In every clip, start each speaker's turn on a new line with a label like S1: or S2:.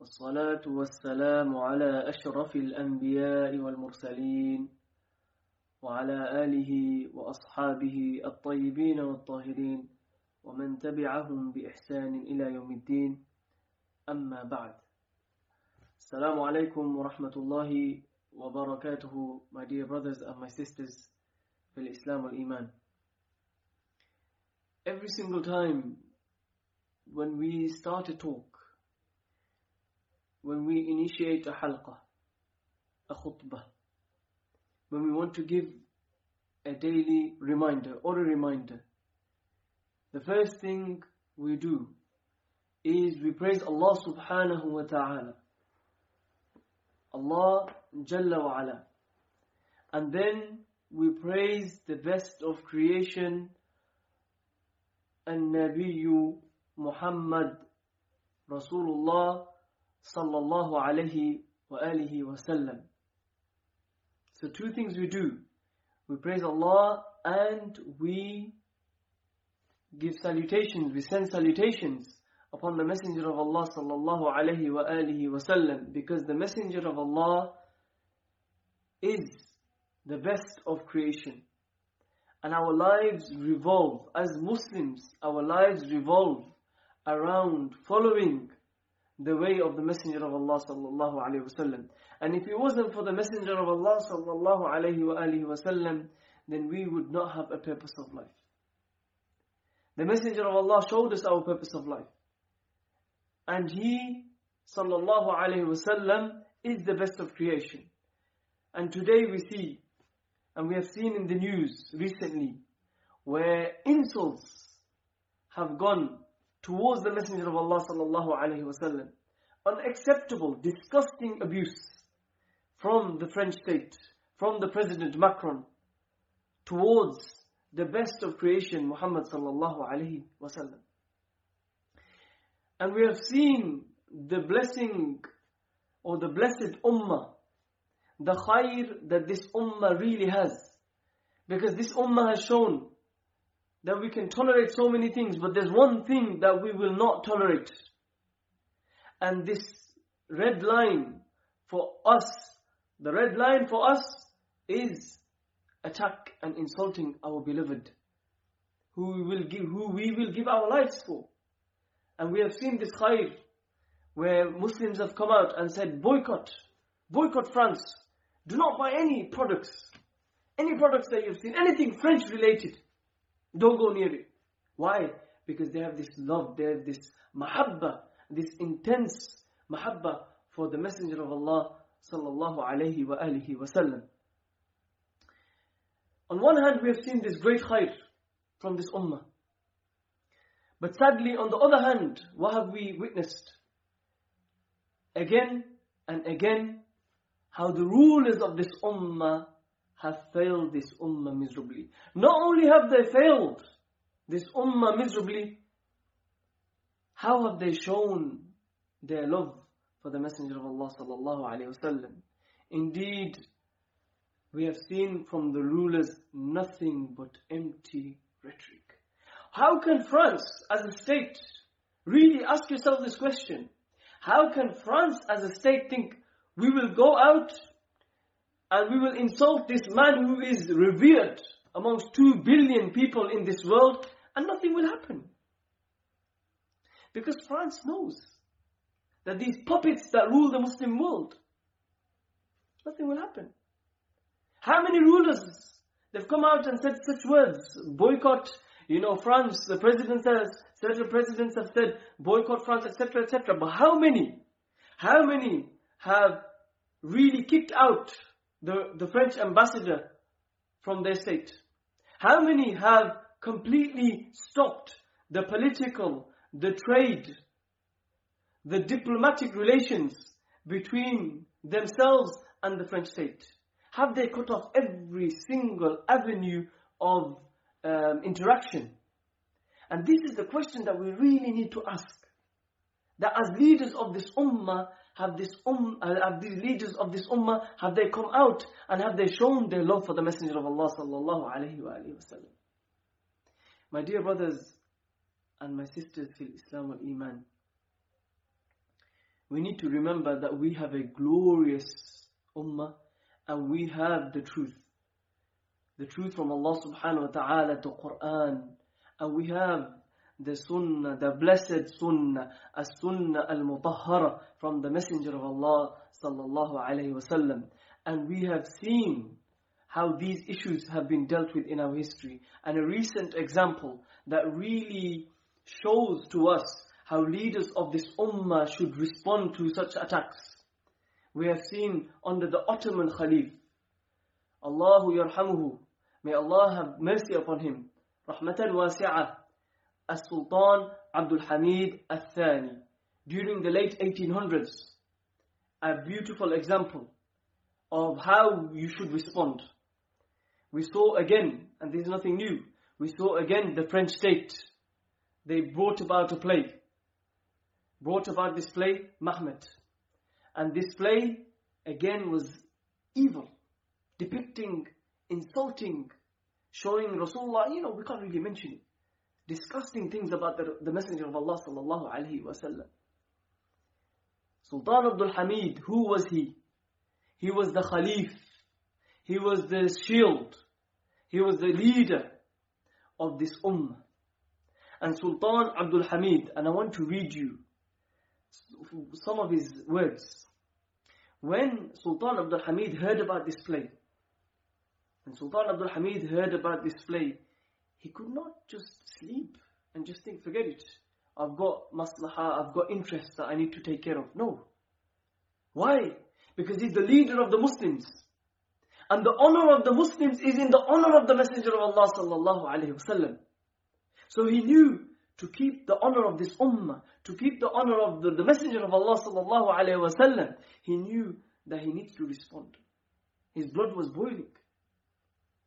S1: والصلاة والسلام على أشرف الأنبياء والمرسلين وعلى آله وأصحابه الطيبين والطاهرين ومن تبعهم بإحسان إلى يوم الدين. أما بعد السلام عليكم ورحمة الله وبركاته my dear brothers and my sisters في الإسلام والإيمان. Every single time when we start a talk, when we initiate a halqa, a khutbah, when we want to give a daily reminder or a reminder, the first thing we do is we praise Allah subhanahu wa ta'ala. Allah Jalla wa ala. And then we praise the best of creation, and Nabiyu Muhammad Rasulullah sallallahu alayhi wa alihi wasallam. So two things we do. We praise Allah and we give salutations, we send salutations upon the Messenger of Allah sallallahu alayhi wa alihi wasallam because the Messenger of Allah is the best of creation. And our lives revolve, as Muslims, our lives revolve around following the way of the Messenger of Allah sallallahu alayhi wasallam. And if it wasn't for the Messenger of Allah sallallahu alihi wasallam, then we would not have a purpose of life. The Messenger of Allah showed us our purpose of life. And he sallallahu alayhi wasallam is the best of creation. And today we see, and we have seen in the news recently, where insults have gone towards the Messenger of Allah sallallahu alaihi wasallam. Unacceptable, disgusting abuse from the French state, from the President Macron, towards the best of creation, Muhammad sallallahu alaihi wasallam. And we have seen the blessing or the blessed ummah, the khair that this ummah really has. Because this ummah has shown that we can tolerate so many things, but there's one thing that we will not tolerate. And this red line for us, the red line for us is attack and insulting our beloved, who we will give, who we will give our lives for. And we have seen this khair, where Muslims have come out and said, boycott, boycott France. Do not buy any products, any products that you've seen, anything French related. Don't go near it. Why? Because they have this love, they have this mahabba, this intense mahabba for the Messenger of Allah sallallahu alayhi wa alihi wasallam. On one hand, we have seen this great khair from this ummah. But sadly, on the other hand, what have we witnessed? Again and again, how the rulers of this ummah have failed this ummah miserably. Not only have they failed this ummah miserably, how have they shown their love for the Messenger of Allah sallallahu alaihi wasallam? Indeed, we have seen from the rulers nothing but empty rhetoric. How can France as a state, really ask yourself this question, how can France as a state think we will go out and we will insult this man who is revered amongst two billion people in this world and nothing will happen. Because France knows that these puppets that rule the Muslim world, nothing will happen. How many rulers, they've come out and said such words, boycott, you know, France, the president says, certain presidents have said, boycott France, etc., etc. But how many, how many have really kicked out the, the French ambassador from their state? How many have completely stopped the political, the trade, the diplomatic relations between themselves and the French state? Have they cut off every single avenue of um, interaction? And this is the question that we really need to ask. That as leaders of this ummah, have this um, uh, have these leaders of this ummah, have they come out and have they shown their love for the Messenger of Allah sallallahu alaihi wasallam? My dear brothers and my sisters fil Islam wal Iman, we need to remember that we have a glorious ummah and we have the truth. The truth from Allah subhanahu wa ta'ala, the Quran. And we have the sunnah, the blessed sunnah, as sunnah al-mutahhara from the messenger of Allah sallallahu alayhi wasallam. And we have seen how these issues have been dealt with in our history. And a recent example that really shows to us how leaders of this ummah should respond to such attacks. We have seen under the Ottoman Khalif, Allahu yarhamuhu, may Allah have mercy upon him, rahmatan wasi'ah, as-Sultan Abdul Hamid al-Thani, during the late 1800s. A beautiful example of how you should respond. We saw again, and this is nothing new, we saw again the French state. They brought about a play brought about this play, Mahmed. And this play, again, was evil, depicting, insulting, showing Rasulullah, you know, we can't really mention it, disgusting things about the, the Messenger of Allah sallallahu alaihi wasallam. Sultan Abdul Hamid, who was he? He was the Khalif. He was the shield. He was the leader of this ummah. And Sultan Abdul Hamid, and I want to read you some of his words. When Sultan Abdul Hamid heard about this play, when Sultan Abdul Hamid heard about this play, he could not just sleep and just think, forget it. I've got maslaha, I've got interests that I need to take care of. No. Why? Because he's the leader of the Muslims. And the honor of the Muslims is in the honor of the Messenger of Allah sallallahu alayhi wasallam. So he knew to keep the honor of this ummah, to keep the honor of the, the Messenger of Allah sallallahu alayhi wasallam, he knew that he needs to respond. His blood was boiling.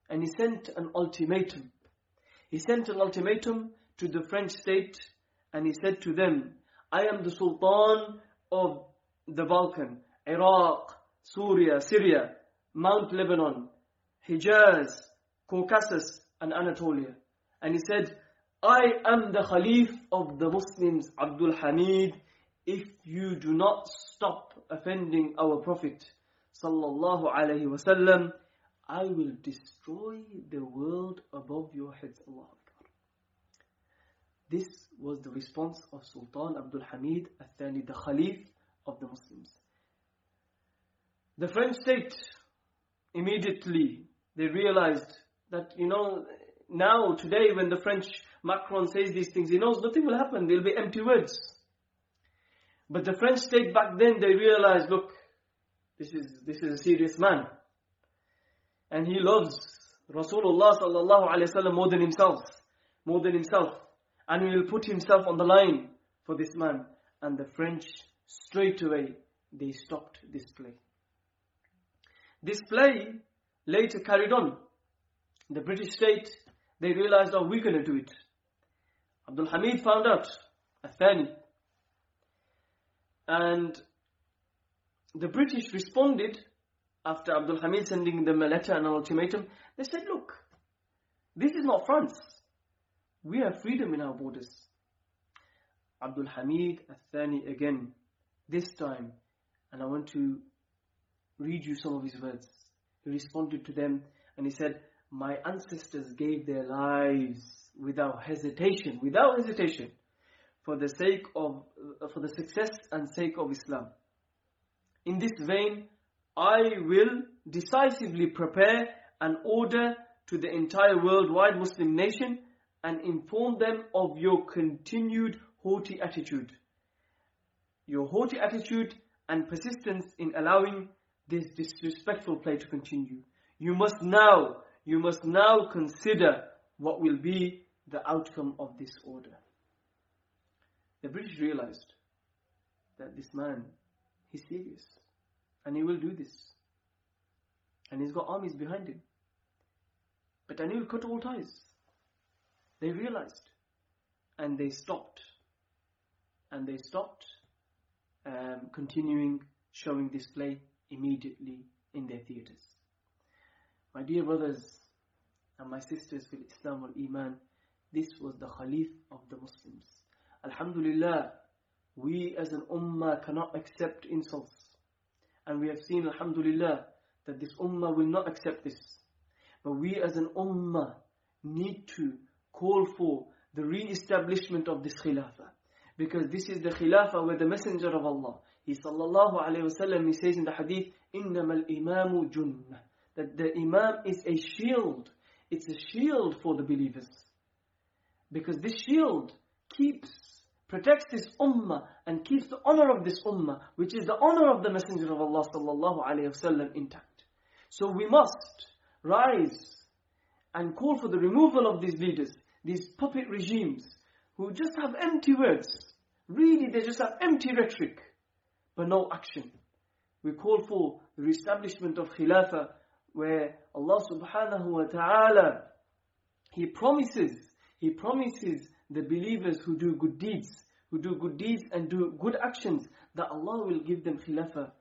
S1: And he sent an ultimatum. He sent an ultimatum to the French state and he said to them, I am the Sultan of the Balkan, Iraq, Syria, Syria, Mount Lebanon, Hijaz, Caucasus and Anatolia. And he said, I am the Khalif of the Muslims, Abdul Hamid, if you do not stop offending our Prophet sallallahu alaihi wasallam, I will destroy the world above your heads. Allah. This was the response of Sultan Abdul Hamid al-Thani, the Khalif of the Muslims. The French state, immediately, they realized that, you know, now, today, when the French Macron says these things, he knows nothing will happen. They'll be empty words. But the French state back then, they realized, look, this is, this is a serious man. And he loves Rasulullah sallallahu alayhi wasallam more than himself. More than himself. And he will put himself on the line for this man. And the French, straight away, they stopped this play. This play later carried on. The British state they realized, oh, we're going to do it. Abdul Hamid found out, Athani. And the British responded after Abdul Hamid sending them a letter and an ultimatum. They said, look, this is not France. We have freedom in our borders. Abdul Hamid Athani again, this time, and I want to read you some of his words. He responded to them and he said, my ancestors gave their lives without hesitation, without hesitation, for the sake of, for the success and sake of Islam. In this vein, I will decisively prepare an order to the entire worldwide Muslim nation and inform them of your continued haughty attitude. Your haughty attitude and persistence in allowing this disrespectful play to continue. You must now you must now consider what will be the outcome of this order. The British realized that this man, he's serious. And he will do this. And he's got armies behind him. But then he will cut all ties. They realized. And they stopped. And they stopped um, continuing showing display immediately in their theatres. My dear brothers and my sisters fil Islam wal Iman, this was the Khalif of the Muslims. Alhamdulillah, we as an ummah cannot accept insults. And we have seen, Alhamdulillah, that this ummah will not accept this. But we as an ummah need to call for the re-establishment of this khilafah. Because this is the khilafah where the messenger of Allah, he sallallahu alayhi wasallam, he says in the hadith, إِنَّمَا الْإِمَامُ جُنَّةٌ That the imam is a shield. It's a shield for the believers. Because this shield keeps, protects this ummah and keeps the honor of this ummah, which is the honor of the messenger of Allah sallallahu alayhi wasallam intact. So we must rise and call for the removal of these leaders, these puppet regimes, who just have empty words. Really, they just have empty rhetoric, but no action. We call for the reestablishment of Khilafah, where Allah subhanahu wa ta'ala, He promises, He promises the believers who do good deeds, who do good deeds and do good actions, that Allah will give them Khilafah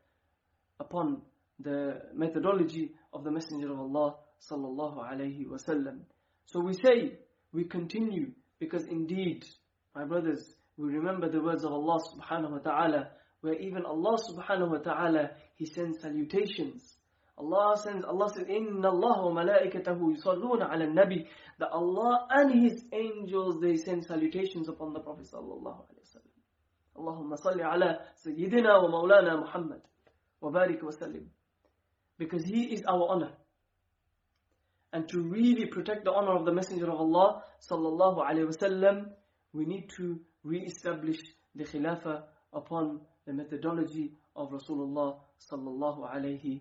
S1: upon the methodology of the Messenger of Allah sallallahu alayhi wasallam. So we say, we continue because indeed, my brothers, we remember the words of Allah subhanahu wa ta'ala, where even Allah subhanahu wa ta'ala, He sends salutations. Allah sends, Allah says, Inna Allah wa malaikatahu yusalluna ala nabi. That Allah and His angels, they send salutations upon the Prophet sallallahu alayhi wa sallam. Allahumma salli ala Sayyidina wa Mawlana Muhammad. Wa barik wa sallim. Because He is our honor and to really protect the honor of the Messenger of Allah sallallahu alaihi wasallam, we need to re-establish the Khilafah upon the methodology of Rasulullah sallallahu alaihi